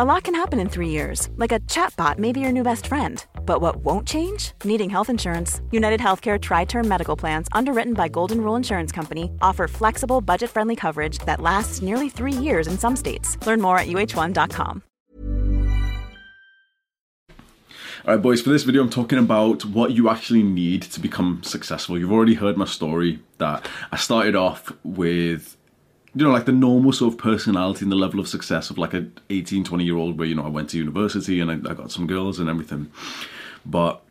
A lot can happen in three years, like a chatbot may be your new best friend. But what won't change? Needing health insurance. United Healthcare Tri Term Medical Plans, underwritten by Golden Rule Insurance Company, offer flexible, budget friendly coverage that lasts nearly three years in some states. Learn more at uh1.com. Alright, boys, for this video, I'm talking about what you actually need to become successful. You've already heard my story that I started off with, you know, like the normal sort of personality and the level of success of like a 18, 20 year old where, you know, I went to university and I, I got some girls and everything. But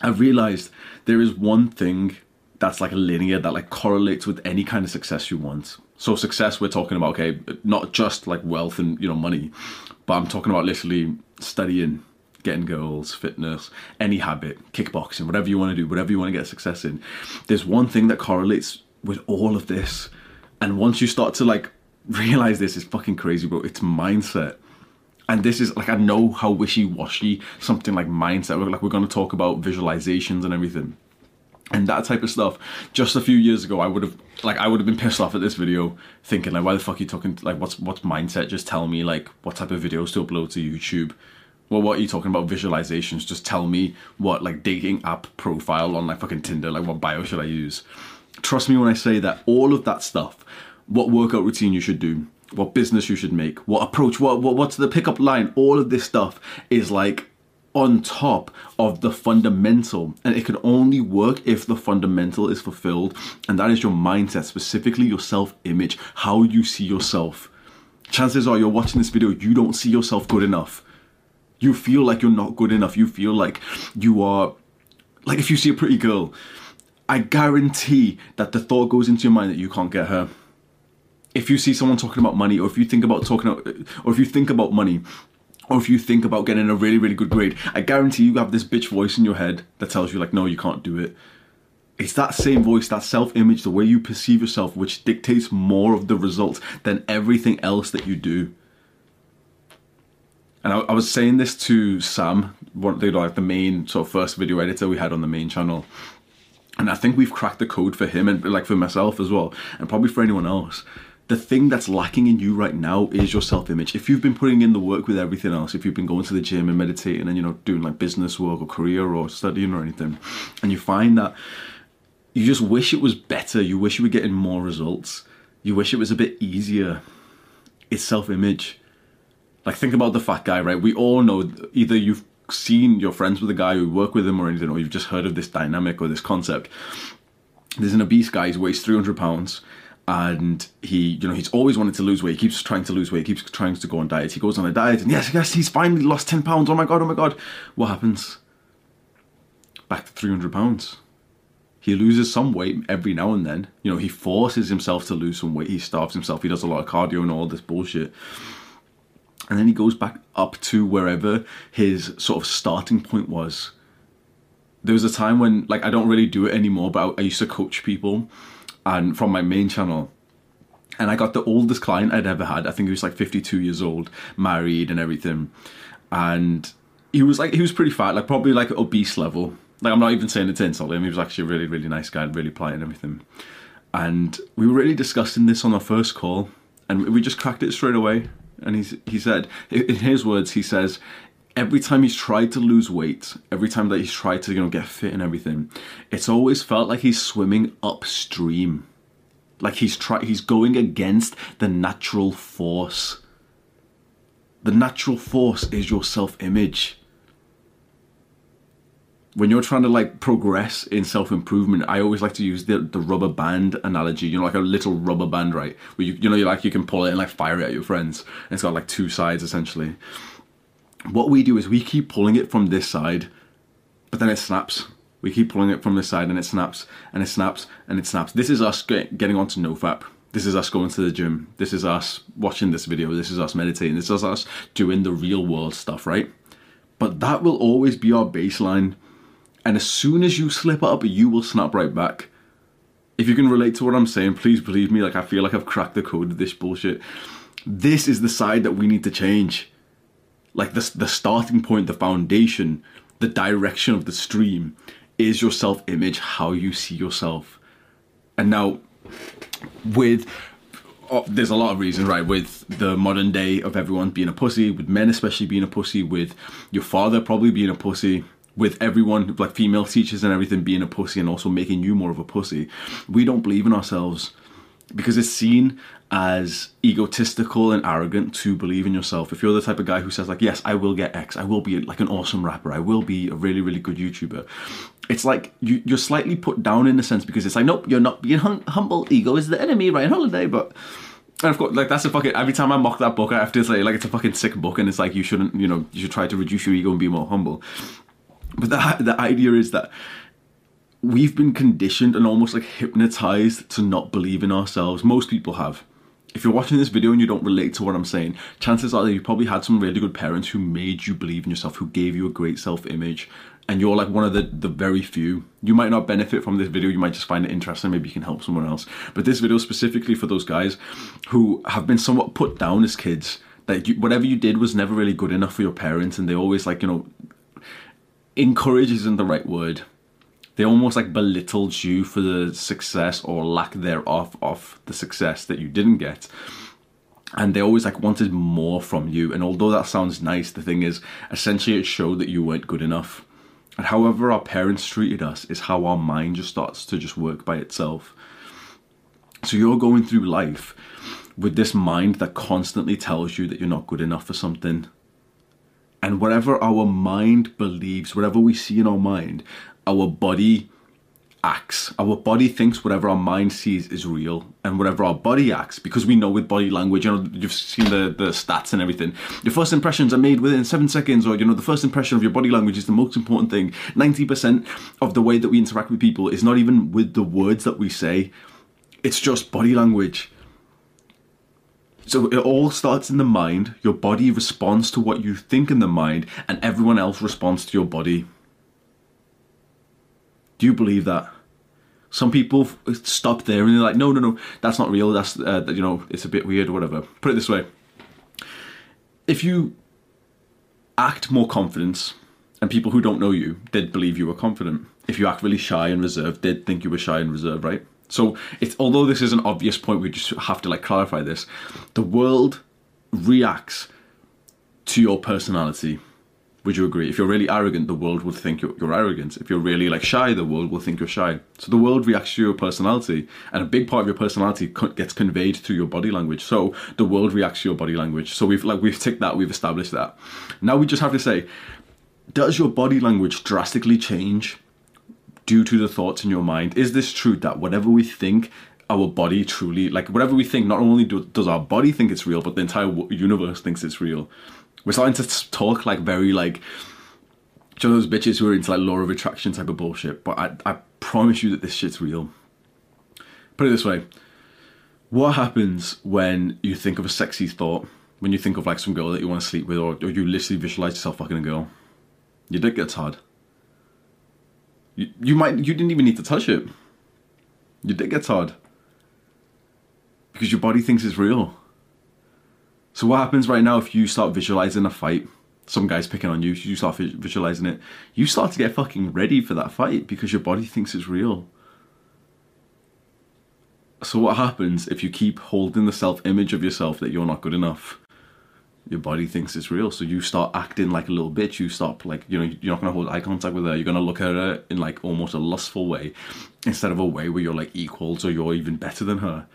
I've realized there is one thing that's like a linear that like correlates with any kind of success you want. So success, we're talking about, okay, not just like wealth and, you know, money, but I'm talking about literally studying, getting girls, fitness, any habit, kickboxing, whatever you want to do, whatever you want to get success in. There's one thing that correlates with all of this. And once you start to like realize this is fucking crazy, bro, it's mindset. And this is like I know how wishy-washy something like mindset. Like we're to talk about visualizations and everything and that type of stuff. Just a few years ago, I would have like I would have been pissed off at this video, thinking like, why the fuck are you talking? Like, what's what's mindset? Just tell me like what type of videos to upload to YouTube. Well, what are you talking about visualizations? Just tell me what like dating app profile on like fucking Tinder. Like, what bio should I use? Trust me when I say that all of that stuff, what workout routine you should do, what business you should make, what approach, what, what what's the pickup line, all of this stuff is like on top of the fundamental. And it can only work if the fundamental is fulfilled. And that is your mindset specifically your self-image how you see yourself. Chances are you're watching this video you don't see yourself good enough. You feel like you're not good enough. You feel like you are like if you see a pretty girl i guarantee that the thought goes into your mind that you can't get her. If you see someone talking about money or if you think about talking or if you think about money or if you think about getting a really really good grade i guarantee you have this bitch voice in your head that tells you like no you can't do it. It's that same voice that self-image the way you perceive yourself which dictates more of the results than everything else that you do. And I, I was saying this to Sam, one the like the main sort of first video editor we had on the main channel, and I think we've cracked the code for him and like for myself as well, and probably for anyone else. The thing that's lacking in you right now is your self-image. If you've been putting in the work with everything else, if you've been going to the gym and meditating and you know doing like business work or career or studying or anything, and you find that you just wish it was better, you wish you were getting more results, you wish it was a bit easier. It's self-image like think about the fat guy, right? We all know either you've seen your friends with a guy who work with him or anything, or you've just heard of this dynamic or this concept. There's an obese guy who weighs 300 pounds and he, you know, he's always wanted to lose weight. He keeps trying to lose weight. He keeps trying to go on diet. He goes on a diet and yes, yes, he's finally lost 10 pounds. Oh my God, oh my God. What happens? Back to 300 pounds. He loses some weight every now and then. You know, he forces himself to lose some weight. He starves himself. He does a lot of cardio and all this bullshit and then he goes back up to wherever his sort of starting point was. There was a time when, like, I don't really do it anymore, but I, used to coach people, and from my main channel, and I got the oldest client I'd ever had. I think he was like 52 years old, married and everything, and he was like he was pretty fat, like probably like obese level. Like I'm not even saying it to insult him. He was actually a really really nice guy, really polite and everything. And we were really discussing this on our first call, and we just cracked it straight away and he's, he said, in his words, he says, every time he's tried to lose weight, every time that he's tried to you know get fit and everything, it's always felt like he's swimming upstream, like he's try he's going against the natural force. The natural force is your self-image. When you're trying to like progress in self improvement, I always like to use the, the rubber band analogy. You know, like a little rubber band, right? Where you you know you like you can pull it and like fire it at your friends. And it's got like two sides essentially. What we do is we keep pulling it from this side, but then it snaps. We keep pulling it from this side and it snaps and it snaps and it snaps. This is us get, getting onto NoFap. This is us going to the gym. This is us watching this video. This is us meditating. This is us doing the real world stuff, right? But that will always be our baseline and as soon as you slip up, you will snap right back. If you can relate to what I'm saying, please believe me. Like, I feel like I've cracked the code of this bullshit. This is the side that we need to change. Like, the, the starting point, the foundation, the direction of the stream is your self image, how you see yourself. And now, with oh, there's a lot of reasons, right? With the modern day of everyone being a pussy, with men especially being a pussy, with your father probably being a pussy, with everyone like female teachers and everything being a pussy and also making you more of a pussy we don't believe in ourselves because it's seen as egotistical and arrogant to believe in yourself if you're the type of guy who says like yes i will get x i will be like an awesome rapper i will be a really really good youtuber it's like you, you're slightly put down in a sense because it's like nope you're not being hum- humble ego is the enemy Ryan Holiday but and of course, like that's a fucking. Every time I mock that book, I have to say like it's a fucking sick book, and it's like you shouldn't, you know, you should try to reduce your ego and be more humble. But the, the idea is that we've been conditioned and almost like hypnotized to not believe in ourselves. Most people have. If you're watching this video and you don't relate to what I'm saying, chances are that you probably had some really good parents who made you believe in yourself, who gave you a great self image, and you're like one of the, the very few. You might not benefit from this video, you might just find it interesting, maybe you can help someone else. But this video specifically for those guys who have been somewhat put down as kids, that you, whatever you did was never really good enough for your parents, and they always like, you know, encourage isn't the right word. They almost like belittled you for the success or lack thereof of the success that you didn't get. And they always like wanted more from you. And although that sounds nice, the thing is, essentially it showed that you weren't good enough. And however our parents treated us is how our mind just starts to just work by itself. So you're going through life with this mind that constantly tells you that you're not good enough for something and whatever our mind believes, whatever we see in our mind, our body acts. Our body thinks whatever our mind sees is real, and whatever our body acts, because we know with body language, you know, you've seen the, the stats and everything. Your first impressions are made within seven seconds, or you know, the first impression of your body language is the most important thing. 90% of the way that we interact with people is not even with the words that we say, it's just body language. So it all starts in the mind. Your body responds to what you think in the mind, and everyone else responds to your body. Do you believe that? Some people stop there and they're like, no, no, no, that's not real. That's, uh, you know, it's a bit weird or whatever. Put it this way if you act more confident, and people who don't know you, they'd believe you were confident. If you act really shy and reserved, they'd think you were shy and reserved, right? So it's although this is an obvious point, we just have to like clarify this. The world reacts to your personality. Would you agree? If you're really arrogant, the world would think you're, you're, arrogant. If you're really like shy, the world will think you're shy. So the world reacts to your personality, and a big part of your personality gets conveyed through your body language. So the world reacts to your body language. So we've like we've ticked that, we've established that. Now we just have to say, does your body language drastically change due to the thoughts in your mind? Is this true that whatever we think, our body truly, like whatever we think, not only do, does our body think it's real, but the entire universe thinks it's real? We're starting to talk like very like, you know those bitches who are into like law of attraction type of bullshit, but I, I promise you that this shit's real. Put it this way. What happens when you think of a sexy thought, when you think of like some girl that you want to sleep with, or, or you literally visualize yourself fucking a girl? Your dick gets hard. You, you might you didn't even need to touch it. Your dick gets hard. Because your body thinks it's real. So what happens right now if you start visualizing a fight? Some guy's picking on you, you start visualizing it. You start to get fucking ready for that fight because your body thinks it's real. So what happens if you keep holding the self-image of yourself that you're not good enough? Your body thinks it's real. So you start acting like a little bitch. You stop like you know you're not gonna hold eye contact with her. You're gonna look at her in like almost a lustful way, instead of a way where you're like equals or you're even better than her.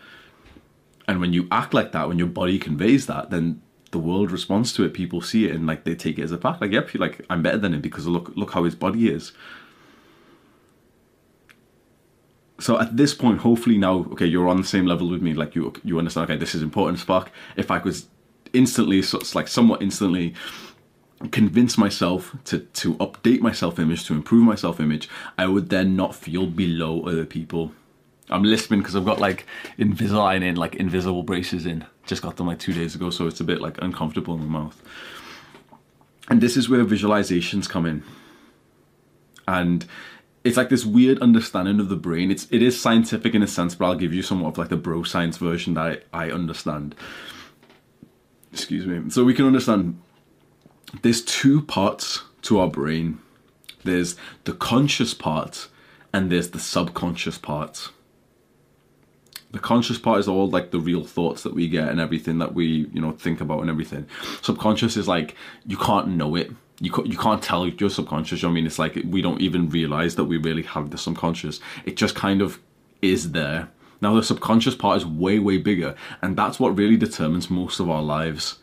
And when you act like that, when your body conveys that, then the world responds to it. People see it and like they take it as a fact. Like yep, like I'm better than him because look look how his body is. so at this point, hopefully now, okay, you're on the same level with me. Like you, you understand. Okay, this is important, Spark. If I could instantly, so it's like somewhat instantly, convince myself to to update my self image, to improve my self image, I would then not feel below other people. I'm listening because I've got like Invisalign in, like invisible braces in. Just got them like two days ago, so it's a bit like uncomfortable in the mouth. And this is where visualizations come in. And it's like this weird understanding of the brain. It's it is scientific in a sense, but I'll give you somewhat of like the bro science version that I, I understand. Excuse me. So we can understand there's two parts to our brain. There's the conscious part and there's the subconscious part. The conscious part is all like the real thoughts that we get and everything that we, you know, think about and everything. Subconscious is like you can't know it. You you can't tell your subconscious. I mean, it's like we don't even realize that we really have the subconscious. It just kind of is there. Now, the subconscious part is way, way bigger, and that's what really determines most of our lives.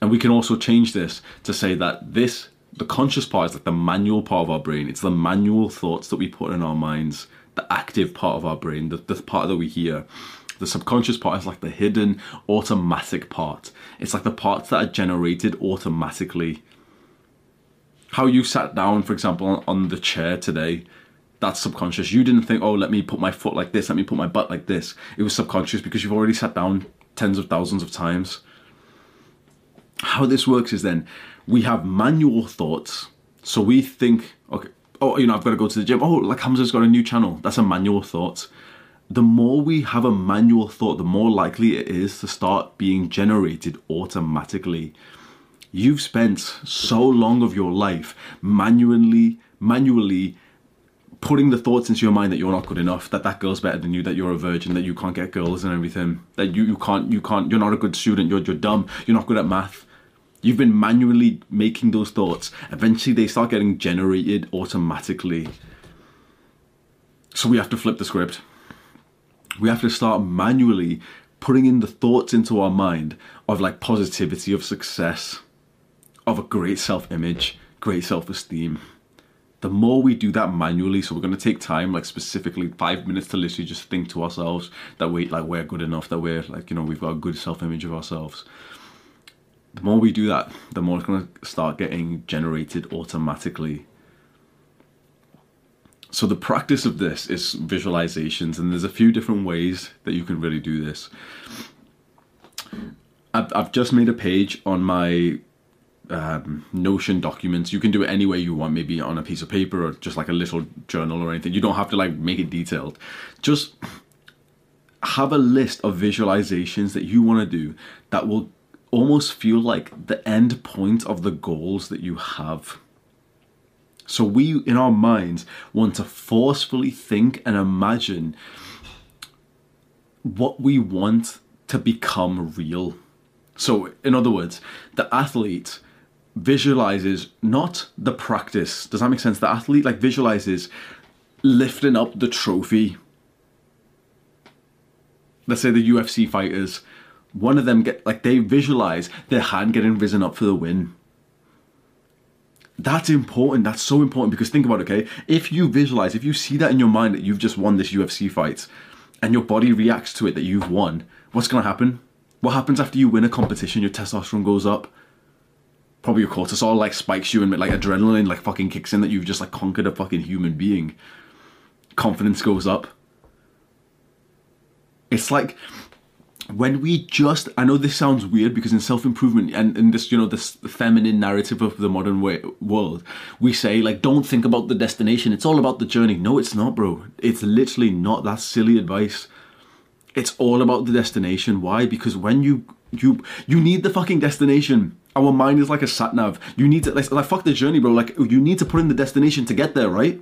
And we can also change this to say that this, the conscious part, is like the manual part of our brain. It's the manual thoughts that we put in our minds, the active part of our brain, the, the part that we hear. The subconscious part is like the hidden, automatic part. It's like the parts that are generated automatically. How you sat down, for example, on the chair today, that's subconscious. You didn't think, oh, let me put my foot like this, let me put my butt like this. It was subconscious because you've already sat down tens of thousands of times how this works is then we have manual thoughts. So we think, okay, oh, you know, I've got to go to the gym. Oh, like Hamza's got a new channel. That's a manual thought. The more we have a manual thought, the more likely it is to start being generated automatically. You've spent so long of your life manually, manually putting the thoughts into your mind that you're not good enough, that that girl's better than you, that you're a virgin, that you can't get girls and everything, that you, you can't, you can't, you're not a good student, you're, you're dumb, you're not good at math You've been manually making those thoughts. Eventually, they start getting generated automatically. So we have to flip the script. We have to start manually putting in the thoughts into our mind of like positivity, of success, of a great self image, great self esteem. The more we do that manually, so we're going to take time, like specifically five minutes to literally just think to ourselves that we like we're good enough, that we're like you know we've got a good self image of ourselves the more we do that, the more it's going to start getting generated automatically. So the practice of this is visualizations, and there's a few different ways that you can really do this. I've, I've just made a page on my um, Notion documents. You can do it any way you want, maybe on a piece of paper or just like a little journal or anything. You don't have to like make it detailed. Just have a list of visualizations that you want to do that will almost feel like the end point of the goals that you have. So we, in our minds, want to forcefully think and imagine what we want to become real. So, in other words, the athlete visualizes not the practice. Does that make sense? The athlete like visualizes lifting up the trophy. Let's say the UFC fighters one of them get like they visualize their hand getting risen up for the win. That's important. That's so important because think about it, okay? If you visualize, if you see that in your mind that you've just won this UFC fight and your body reacts to it that you've won, what's going to happen? What happens after you win a competition? Your testosterone goes up. Probably your cortisol like spikes you and like adrenaline like fucking kicks in that you've just like conquered a fucking human being. Confidence goes up. It's like when we just i know this sounds weird because in self-improvement and in this you know this feminine narrative of the modern way, world we say like don't think about the destination. It's all about the journey. No it's not bro. It's literally not that silly advice. It's all about the destination. Why? Because when you you you need the fucking destination. Our mind is like a sat nav you need to like, like fuck the journey bro. Like you need to put in the destination to get there right?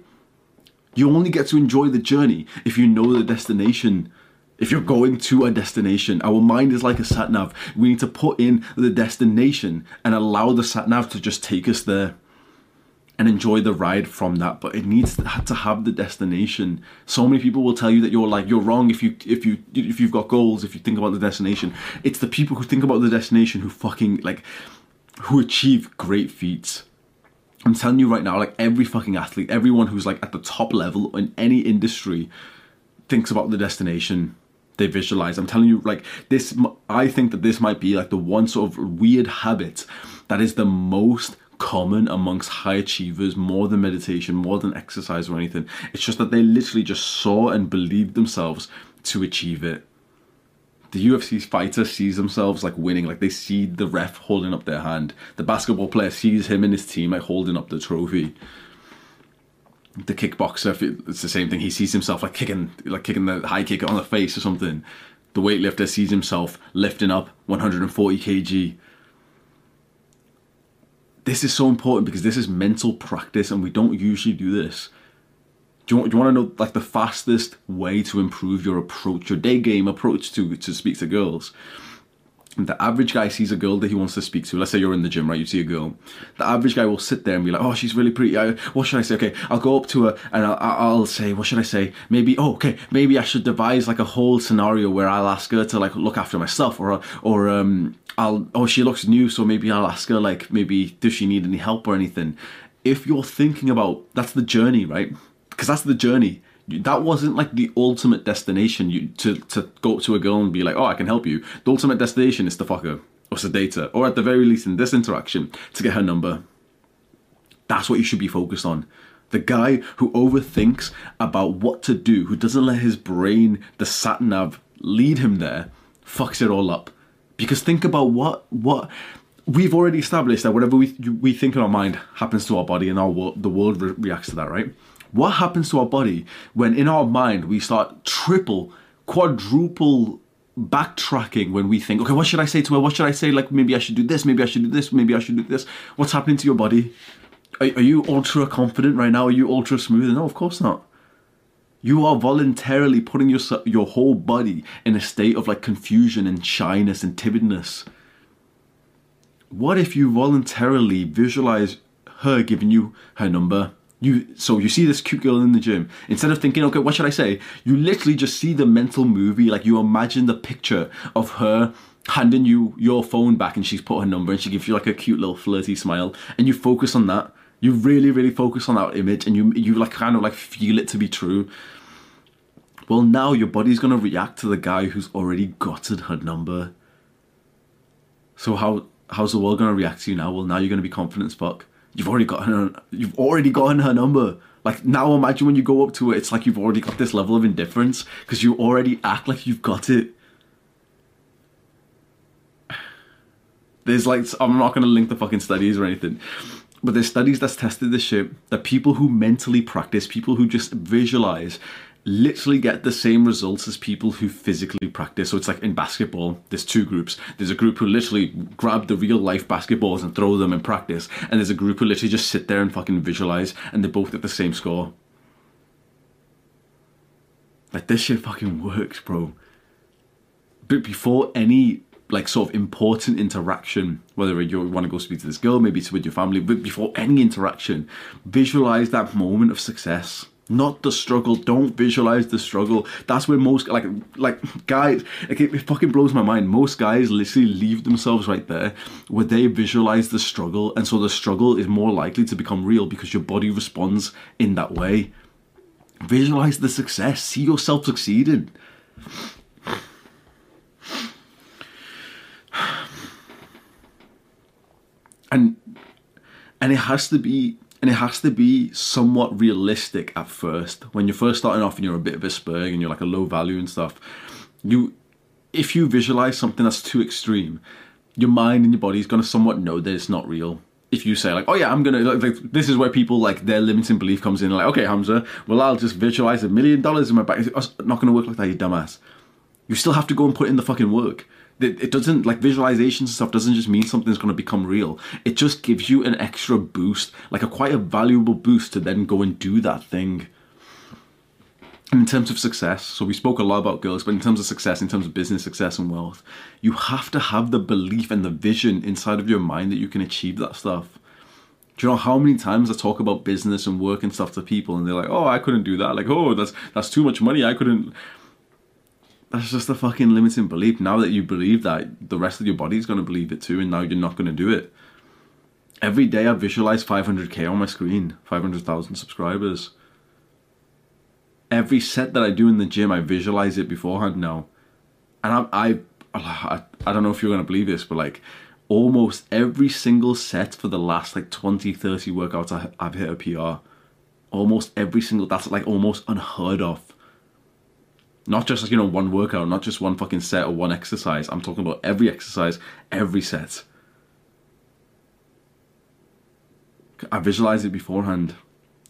You only get to enjoy the journey if you know the destination. If you're going to a destination, our mind is like a sat nav. We need to put in the destination and allow the sat nav to just take us there and enjoy the ride from that but it needs to have the destination. So many people will tell you that you're like you're wrong if you if you if you've got goals if you think about the destination. It's the people who think about the destination who fucking like who achieve great feats. I'm telling you right now like every fucking athlete everyone who's like at the top level in any industry thinks about the destination. They visualize. I'm telling you, like this, I think that this might be like the one sort of weird habit that is the most common amongst high achievers more than meditation, more than exercise or anything. It's just that they literally just saw and believed themselves to achieve it. The UFC fighter sees themselves like winning, like they see the ref holding up their hand. The basketball player sees him and his team like holding up the trophy the kickboxer, it's the same thing. He sees himself like kicking, like kicking the high kick on the face or something. The weightlifter sees himself lifting up 140 kg. This is so important because this is mental practice, and we don't usually do this. Do you, want, do you want to know like the fastest way to improve your approach, your day game approach to to speak to girls? The average guy sees a girl that he wants to speak to. Let's say you're in the gym, right? You see a girl. The average guy will sit there and be like, "Oh, she's really pretty. what should I say? Okay, I'll go up to her and I'll, I'll say, what should I say? Maybe, oh, okay, maybe I should devise like a whole scenario where I'll ask her to like look after myself, or or um, I'll oh, she looks new, so maybe I'll ask her like maybe does she need any help or anything? If you're thinking about that's the journey, right? Because that's the journey that wasn't like the ultimate destination. You to to go to a girl and be like oh i can help you. The ultimate destination is to fuck her or sedate her or at the very least in this interaction to get her number. That's what you should be focused on. The guy who overthinks about what to do who doesn't let his brain the sat nav lead him there fucks it all up. Because think about what what we've already established that whatever we we think in our mind happens to our body and our world, the world re- reacts to that right what happens to our body when in our mind we start triple, quadruple backtracking when we think, okay, what should I say to her? What should I say? Like, maybe I should do this, maybe I should do this, maybe I should do this. What's happening to your body? Are, are you ultra confident right now? Are you ultra smooth? No, of course not. You are voluntarily putting your, your whole body in a state of like confusion and shyness and timidness. What if you voluntarily visualize her giving you her number, you so you see this cute girl in the gym. Instead of thinking, okay, what should I say? You literally just see the mental movie, like you imagine the picture of her handing you your phone back and she's put her number and she gives you like a cute little flirty smile and you focus on that. You really, really focus on that image and you you like kind of like feel it to be true. Well now your body's gonna react to the guy who's already gotten her number. So how how's the world gonna react to you now? Well now you're gonna be confident fuck you've already got her you've already gotten her number. Like now imagine when you go up to it it's like you've already got this level of indifference because you already act like you've got it. There's like i'm not going to link the fucking studies or anything but there's studies that's tested this shit that people who mentally practice people who just visualize literally get the same results as people who physically practice. So it's like in basketball, there's two groups. There's a group who literally grab the real life basketballs and throw them in practice, and there's a group who literally just sit there and fucking visualize, and they both get the same score. Like this shit fucking works, bro. But before any like sort of important interaction, whether you want to go speak to this girl, maybe it's with your family, but before any interaction, visualize that moment of success not the struggle. Don't visualize the struggle. That's where most like like guys like it, it, fucking blows my mind. Most guys literally leave themselves right there where they visualize the struggle, and so the struggle is more likely to become real because your body responds in that way. Visualize the success. See yourself succeeding. And and it has to be and it has to be somewhat realistic at first. When you're first starting off and you're a bit of a spurg and you're like a low value and stuff, you if you visualize something that's too extreme, your mind and your body is gonna somewhat know that it's not real. If you say like, oh yeah, I'm gonna like, like this is where people like their limiting belief comes in. Like, okay, Hamza, well I'll just visualize a million dollars in my bank. It's oh, not gonna work like that, you dumbass. You still have to go and put in the fucking work it doesn't like visualizations and stuff doesn't just mean something's going to become real it just gives you an extra boost like a quite a valuable boost to then go and do that thing in terms of success so we spoke a lot about girls but in terms of success in terms of business success and wealth you have to have the belief and the vision inside of your mind that you can achieve that stuff do you know how many times I talk about business and work and stuff to people and they're like, oh, I couldn't do that. Like, oh, that's that's too much money. I couldn't that's just a fucking limiting belief. Now that you believe that, the rest of your body is going to believe it too, and now you're not going to do it. Every day I visualize 500k on my screen, 500,000 subscribers. every set that I do in the gym, I visualize it beforehand now, and I I I, don't know if you're gonna believe this, but like almost every single set for the last like 20 30 workouts I, I've hit a PR almost every single that's like almost unheard of not just you know one workout not just one fucking set or one exercise i'm talking about every exercise every set i visualize it beforehand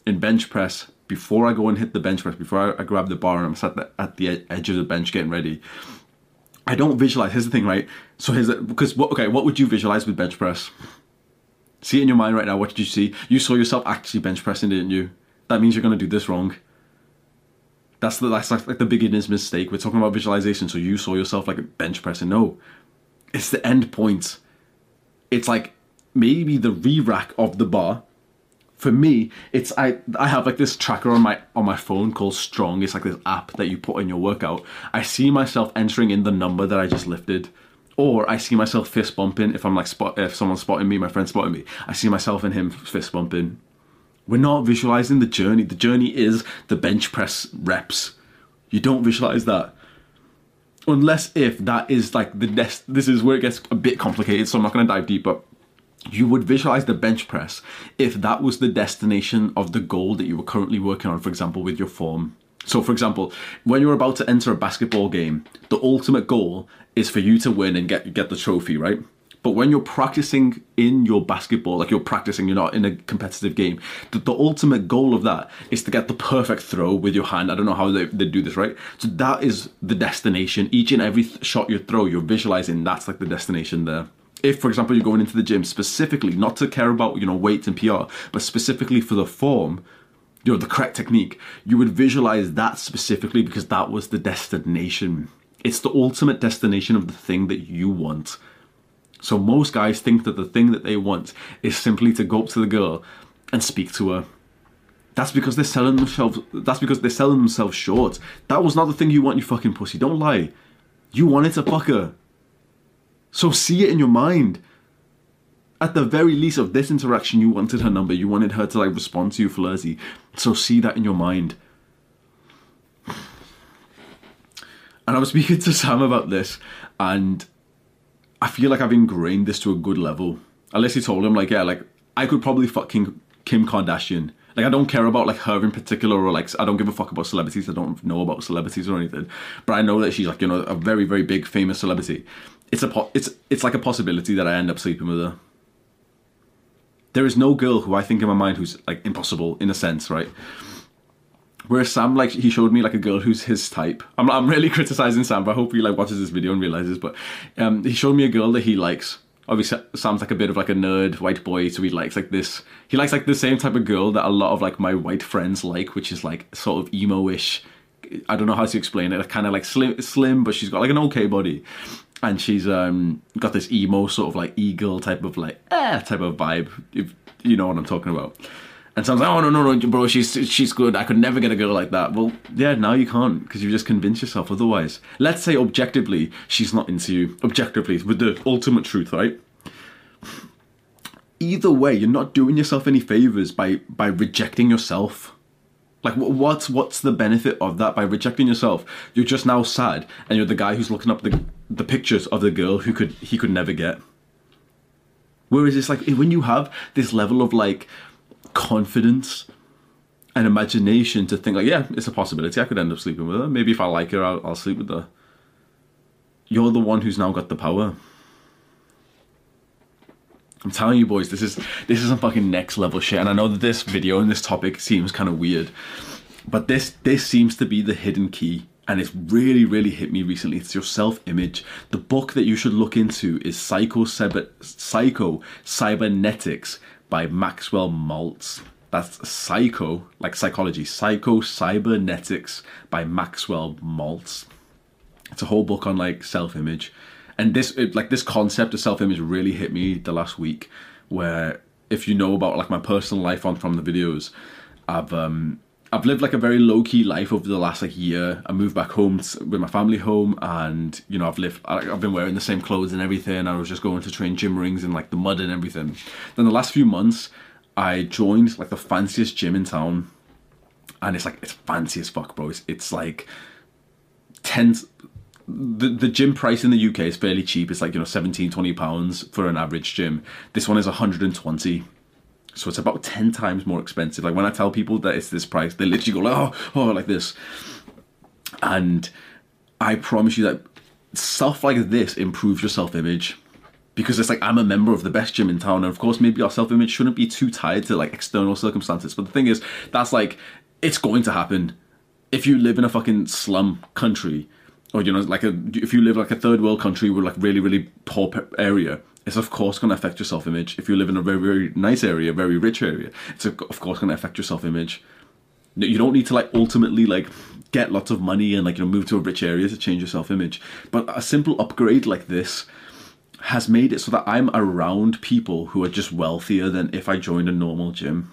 in bench press before i go and hit the bench press before i, I grab the bar and i'm sat at the edge of the bench getting ready I don't visualize. Here's the thing, right? So here's because what? Okay, what would you visualize with bench press? See in your mind right now. What did you see? You saw yourself actually bench pressing, didn't you? That means you're gonna do this wrong. That's the that's like, the beginner's mistake. We're talking about visualization, so you saw yourself like bench pressing. No, it's the end point. It's like maybe the re-rack of the bar for me, it's I I have like this tracker on my on my phone called Strong. It's like this app that you put in your workout. I see myself entering in the number that I just lifted, or I see myself fist bumping if I'm like spot if someone's spotting me, my friend spotting me. I see myself and him fist bumping. We're not visualizing the journey. The journey is the bench press reps. You don't visualize that unless if that is like the nest. This is where it gets a bit complicated. So I'm not going to dive deep, but you would visualize the bench press if that was the destination of the goal that you were currently working on, for example, with your form. So, for example, when you're about to enter a basketball game, the ultimate goal is for you to win and get get the trophy, right? But when you're practicing in your basketball, like you're practicing, you're not in a competitive game, the, the, ultimate goal of that is to get the perfect throw with your hand. I don't know how they, they do this, right? So that is the destination. Each and every th- shot you throw, you're visualizing that's like the destination there if, for example, you're going into the gym specifically, not to care about, you know, weight and PR, but specifically for the form, you know, the correct technique, you would visualize that specifically because that was the destination. It's the ultimate destination of the thing that you want. So most guys think that the thing that they want is simply to go up to the girl and speak to her. That's because they're selling themselves. That's because they're selling themselves short. That was not the thing you want, you fucking pussy. Don't lie. You wanted to fuck her. So see it in your mind. At the very least of this interaction, you wanted her number. You wanted her to like respond to you flirty. So see that in your mind. And I was speaking to Sam about this, and I feel like I've ingrained this to a good level. Unless he told him, like, yeah, like I could probably fucking Kim Kardashian like I don't care about like her in particular, or like I don't give a fuck about celebrities. I don't know about celebrities or anything, but I know that she's like you know a very very big famous celebrity. It's a po- it's it's like a possibility that I end up sleeping with her. There is no girl who I think in my mind who's like impossible in a sense, right? Whereas Sam, like he showed me like a girl who's his type. I'm I'm really criticizing Sam, but I hope he like watches this video and realizes. But um, he showed me a girl that he likes obviously Sam's like a bit of like a nerd white boy, so he likes like this. He likes like the same type of girl that a lot of like my white friends like, which is like sort of emo-ish. I don't know how to explain it. Kind of like slim, slim, but she's got like an okay body, and she's um got this emo sort of like e-girl type of like eh type of vibe. If you know what I'm talking about. And someone's like, oh no no no, bro, she's she's good. I could never get a girl like that. Well, yeah, now you can't because you just convinced yourself otherwise. Let's say objectively she's not into you. Objectively, with the ultimate truth, right? Either way, you're not doing yourself any favors by by rejecting yourself. Like what's what's the benefit of that by rejecting yourself? You're just now sad, and you're the guy who's looking up the the pictures of the girl who could he could never get. Whereas it's like when you have this level of like confidence and imagination to think like, yeah, it's a possibility. I could end up sleeping with her. Maybe if I like her, I'll, I'll sleep with her. You're the one who's now got the power. I'm telling you, boys, this is this is some fucking next level shit. And I know that this video and this topic seems kind of weird, but this this seems to be the hidden key, and it's really really hit me recently. It's your self image. The book that you should look into is Psycho Cyber, Psycho Cybernetics by Maxwell Maltz. That's Psycho, like psychology, Psycho Cybernetics by Maxwell Maltz. It's a whole book on like self image, and this it, like this concept of self image really hit me the last week. Where if you know about like my personal life on from the videos, I've um I've lived like a very low key life over the last like year. I moved back home to, with my family home, and you know I've lived. I've been wearing the same clothes and everything. I was just going to train gym rings in like the mud and everything. Then the last few months, I joined like the fanciest gym in town, and it's like it's fancy as fuck, bro. It's, it's like ten. The, the gym price in the UK is fairly cheap. It's like, you know, 17, 20 pounds for an average gym. This one is 120. So it's about 10 times more expensive. Like when I tell people that it's this price, they literally go, like, oh, oh, like this. And I promise you that stuff like this improves your self image because it's like I'm a member of the best gym in town, and of course, maybe our self image shouldn't be too tied to like external circumstances. But the thing is, that's like it's going to happen if you live in a fucking slum country, or you know, like a if you live like a third world country with like really really poor area. It's of course going to affect your self image. If you live in a very very nice area, very rich area, it's of course going to affect your self image. You don't need to like ultimately like get lots of money and like you know move to a rich area to change your self image. But a simple upgrade like this has made it so that I'm around people who are just wealthier than if I joined a normal gym.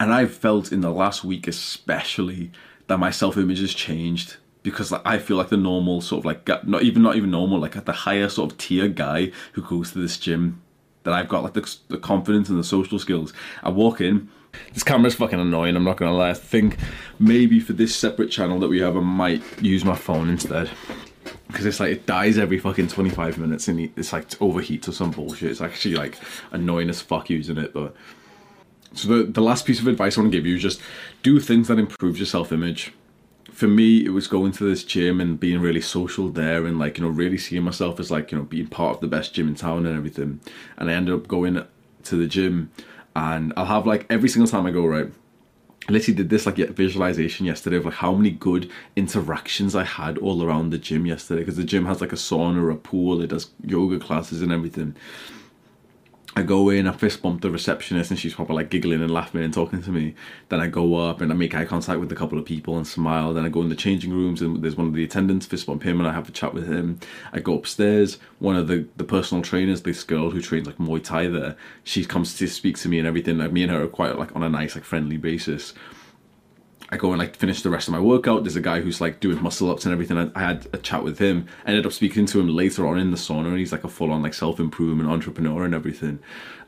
And I've felt in the last week especially that my self image has changed because like, I feel like the normal sort of like not even not even normal like the higher sort of tier guy who goes to this gym that I've got like the, the confidence and the social skills. I walk in this camera's fucking annoying, I'm not gonna lie. I think maybe for this separate channel that we have, I might use my phone instead. Because it's like, it dies every fucking 25 minutes and it's like overheats or some bullshit. It's actually like annoying as fuck using it, but. So the, the last piece of advice I want to give you is just do things that improve your self-image. For me, it was going to this gym and being really social there and like, you know, really seeing myself as like, you know, being part of the best gym in town and everything. And I ended up going to the gym and I'll have like every single time I go right. I literally did this like visualization yesterday of like how many good interactions I had all around the gym yesterday because the gym has like a sauna, a pool, it does yoga classes and everything. I go in, I fist bump the receptionist, and she's probably like giggling and laughing and talking to me. Then I go up and I make eye contact with a couple of people and smile. Then I go in the changing rooms and there's one of the attendants, fist bump him, and I have a chat with him. I go upstairs. One of the, the personal trainers, this girl who trains like Muay Thai there, she comes to speak to me and everything. Like me and her are quite like on a nice like friendly basis. I go and like finish the rest of my workout. There's a guy who's like doing muscle ups and everything. I, I had a chat with him. Ended up speaking to him later on in the sauna, and he's like a full on like self improvement entrepreneur and everything.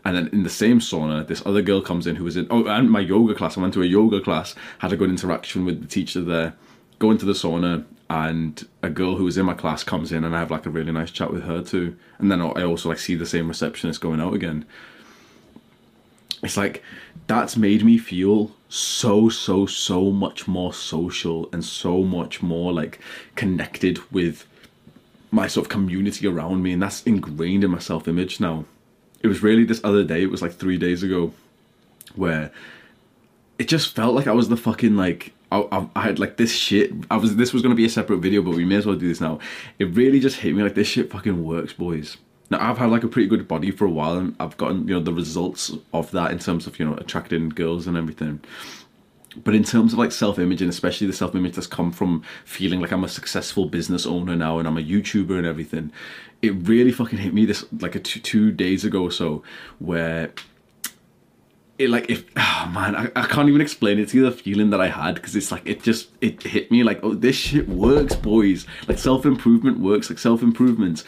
And then in the same sauna, this other girl comes in who was in oh and my yoga class. I went to a yoga class, had a good interaction with the teacher there. Go into the sauna, and a girl who was in my class comes in, and I have like a really nice chat with her too. And then I also like see the same receptionist going out again. It's like that's made me feel so so so much more social and so much more like connected with my sort of community around me and that's ingrained in my self-image now. It was really this other day it was like three days ago where it just felt like i was the fucking like I, I, I had like this shit i was this was going to be a separate video but we may as well do this now. It really just hit me like this shit fucking works boys now I've had like a pretty good body for a while, and I've gotten you know the results of that in terms of you know attracting girls and everything. But in terms of like self image, and especially the self image that's come from feeling like I'm a successful business owner now and I'm a YouTuber and everything, it really fucking hit me this like a two, days ago or so where it like if oh man I, I can't even explain it to you the feeling that I had because it's like it just it hit me like oh this shit works boys like self improvement works like self improvement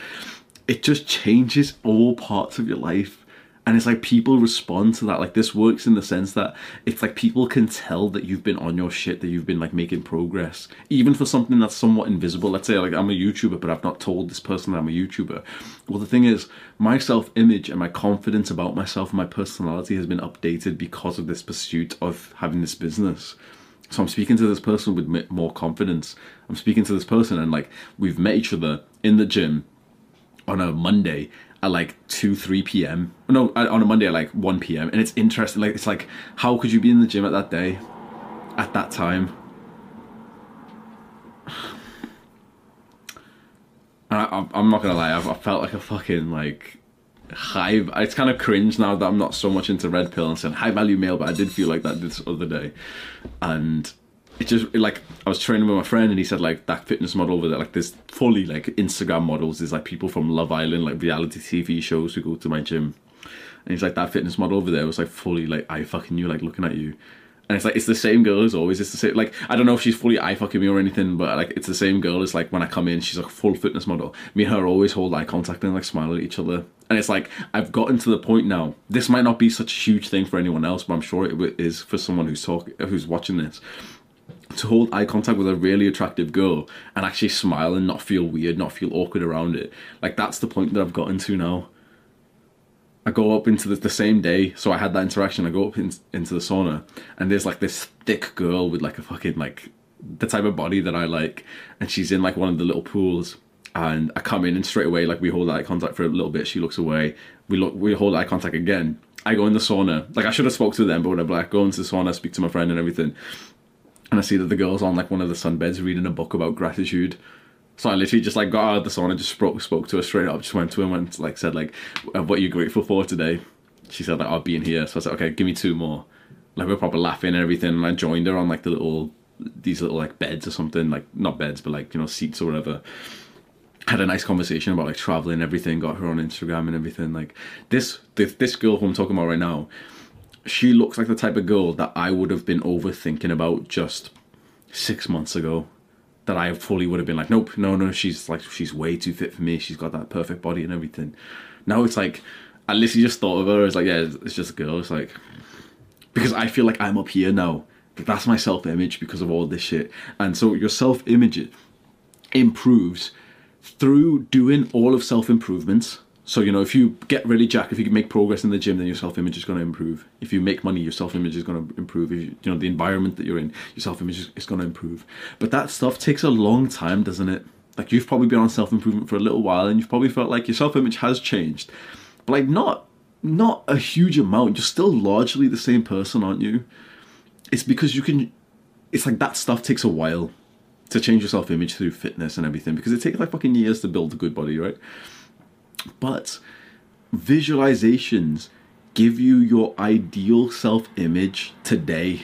it just changes all parts of your life. And it's like people respond to that. Like this works in the sense that it's like people can tell that you've been on your shit that you've been like making progress. Even for something that's somewhat invisible. Let's say like i'm a youtuber but i've not told this person that i'm a youtuber. Well the thing is my self-image and my confidence about myself and my personality has been updated because of this pursuit of having this business. So i'm speaking to this person with more confidence. I'm speaking to this person and like we've met each other in the gym on a Monday at like 2 3 p.m no on a monday at like 1 p.m and it's interesting like it's like how could you be in the gym at that day at that time? I, am not gonna lie I've, I felt like a fucking like high it's kind of cringe now that i'm not so much into red pill and saying high value male but i did feel like that this other day. And it just like I was training with my friend and he said like that fitness model over there like there's fully like Instagram models there's like people from Love Island like reality TV shows who go to my gym and he's like that fitness model over there was like fully like I fucking you like looking at you And it's like it's the same girl as always. It's the same. Like I don't know if she's fully eye fucking me or anything, but like it's the same girl as like when I come in. She's like full fitness model. Me and her always hold eye contact and like smile at each other. And it's like I've gotten to the point now. This might not be such a huge thing for anyone else, but I'm sure it is for someone who's talking, who's watching this. To hold eye contact with a really attractive girl and actually smile and not feel weird, not feel awkward around it. Like that's the point that I've gotten to now. I go up into the, the same day, so I had that interaction. I go up in, into the sauna, and there's like this thick girl with like a fucking like the type of body that I like, and she's in like one of the little pools. And I come in and straight away, like we hold eye contact for a little bit. She looks away. We look, we hold eye contact again. I go in the sauna. Like I should have spoke to them, but whatever. Like go into the sauna, speak to my friend and everything. And I see that the girl's on like one of the sunbeds reading a book about gratitude. So I literally just like got out of the sauna, just spoke spoke to her straight up, just went to her and like said like, uh, "What are you grateful for today?" She said like, "I'll be in here." So I said, "Okay, give me two more." Like we are proper laughing and everything, and I joined her on like the little these little like beds or something, like not beds but like you know seats or whatever. Had a nice conversation about like traveling and everything. Got her on Instagram and everything. Like this this, this girl who I'm talking about right now, she looks like the type of girl that I would have been overthinking about just six months ago that I fully would have been like, nope, no, no, she's like, she's way too fit for me. She's got that perfect body and everything. Now it's like, I literally just thought of her as like, yeah, it's just a girl. It's like, because I feel like I'm up here now. That's my self image because of all this shit. And so your self image improves through doing all of self improvements so, you know, if you get really jacked, if you can make progress in the gym, then your self image is going to improve. If you make money, your self image is going to improve. If you, you know, the environment that you're in, your self image is, is going to improve. But that stuff takes a long time, doesn't it? Like, you've probably been on self improvement for a little while and you've probably felt like your self image has changed. But, like, not not a huge amount. You're still largely the same person, aren't you? It's because you can. It's like that stuff takes a while to change your self image through fitness and everything because it takes like fucking years to build a good body, right? But visualizations give you your ideal self image today.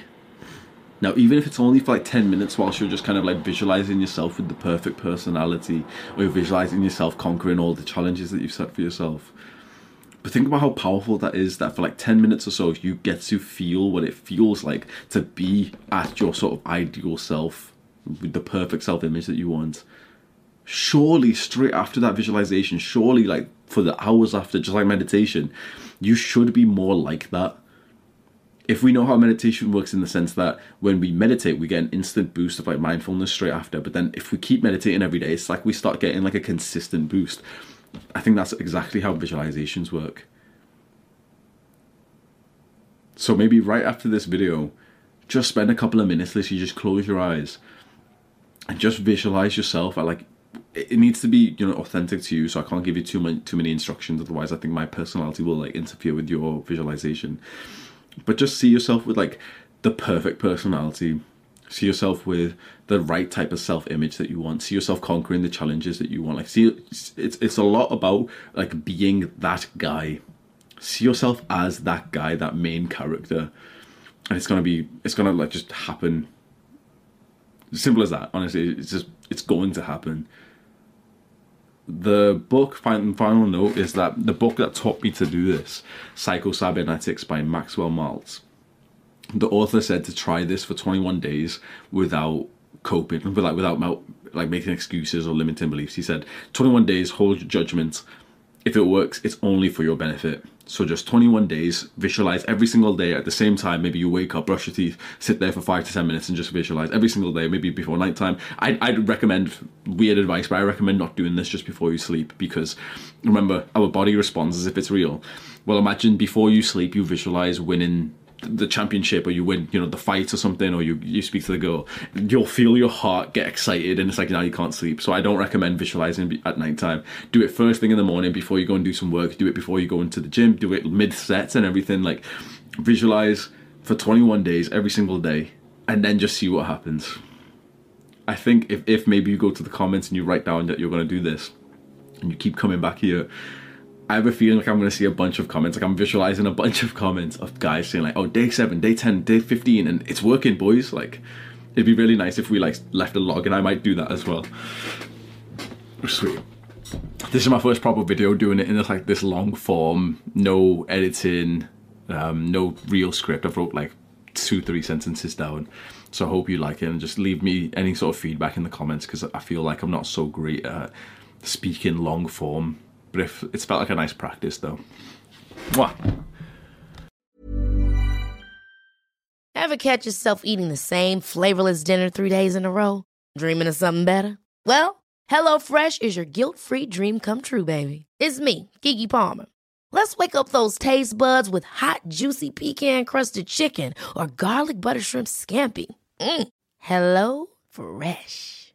Now, even if it's only for like 10 minutes whilst you're just kind of like visualizing yourself with the perfect personality, or you're visualizing yourself conquering all the challenges that you've set for yourself. But think about how powerful that is that for like 10 minutes or so, you get to feel what it feels like to be at your sort of ideal self with the perfect self image that you want surely straight after that visualization, surely like for the hours after, just like meditation, you should be more like that. If we know how meditation works in the sense that when we meditate, we get an instant boost of like mindfulness straight after, but then if we keep meditating every day, it's like we start getting like a consistent boost. I think that's exactly how visualizations work. So maybe right after this video, just spend a couple of minutes, literally just close your eyes and just visualize yourself at like it needs to be you know authentic to you so i can't give you too many too many instructions. Otherwise i think my personality will like interfere with your visualization. But just see yourself with like the perfect personality. See yourself with the right type of self-image that you want. See yourself conquering the challenges that you want. Like see it's it's a lot about like being that guy. See yourself as that guy that main character. And it's gonna be it's gonna like just happen simple as that. Honestly it's just it's going to happen. The book final note is that the book that taught me to do this psycho-cybernetics by maxwell maltz. The author said to try this for 21 days without coping without without like making excuses or limiting beliefs. He said 21 days hold your judgment if it works it's only for your benefit so just 21 days, visualize every single day at the same time. Maybe you wake up, brush your teeth, sit there for five to 10 minutes and just visualize every single day, maybe before nighttime. I'd, I'd recommend weird advice, but I recommend not doing this just before you sleep because remember, our body responds as if it's real. Well, imagine before you sleep, you visualize winning the championship or you win you know the fight or something or you you speak to the girl you'll feel your heart get excited and it's like now you can't sleep. So i don't recommend visualizing at night time do it first thing in the morning before you go and do some work. Do it before you go into the gym. Do it mid sets and everything. Like visualize for 21 days every single day and then just see what happens. I think if, if maybe you go to the comments and you write down that you're going to do this and you keep coming back here I have a feeling like I'm to see a bunch of comments. Like I'm visualizing a bunch of comments of guys saying like, "Oh, day seven, day ten, day fifteen, and it's working, boys." Like, it'd be really nice if we like left a log, and I might do that as well. Sweet. This is my first proper video doing it in this like this long form, no editing, um, no real script. I've wrote like two, three sentences down. So I hope you like it and just leave me any sort of feedback in the comments because I feel like I'm not so great at speaking long form. But if it's felt like a nice practice though. Mwah. Ever catch yourself eating the same flavorless dinner three days in a row? Dreaming of something better? Well, HelloFresh is your guilt-free dream come true, baby. It's me, Keke Palmer. Let's wake up those taste buds with hot, juicy pecan-crusted chicken or garlic butter shrimp scampi. Mm. Hello Fresh.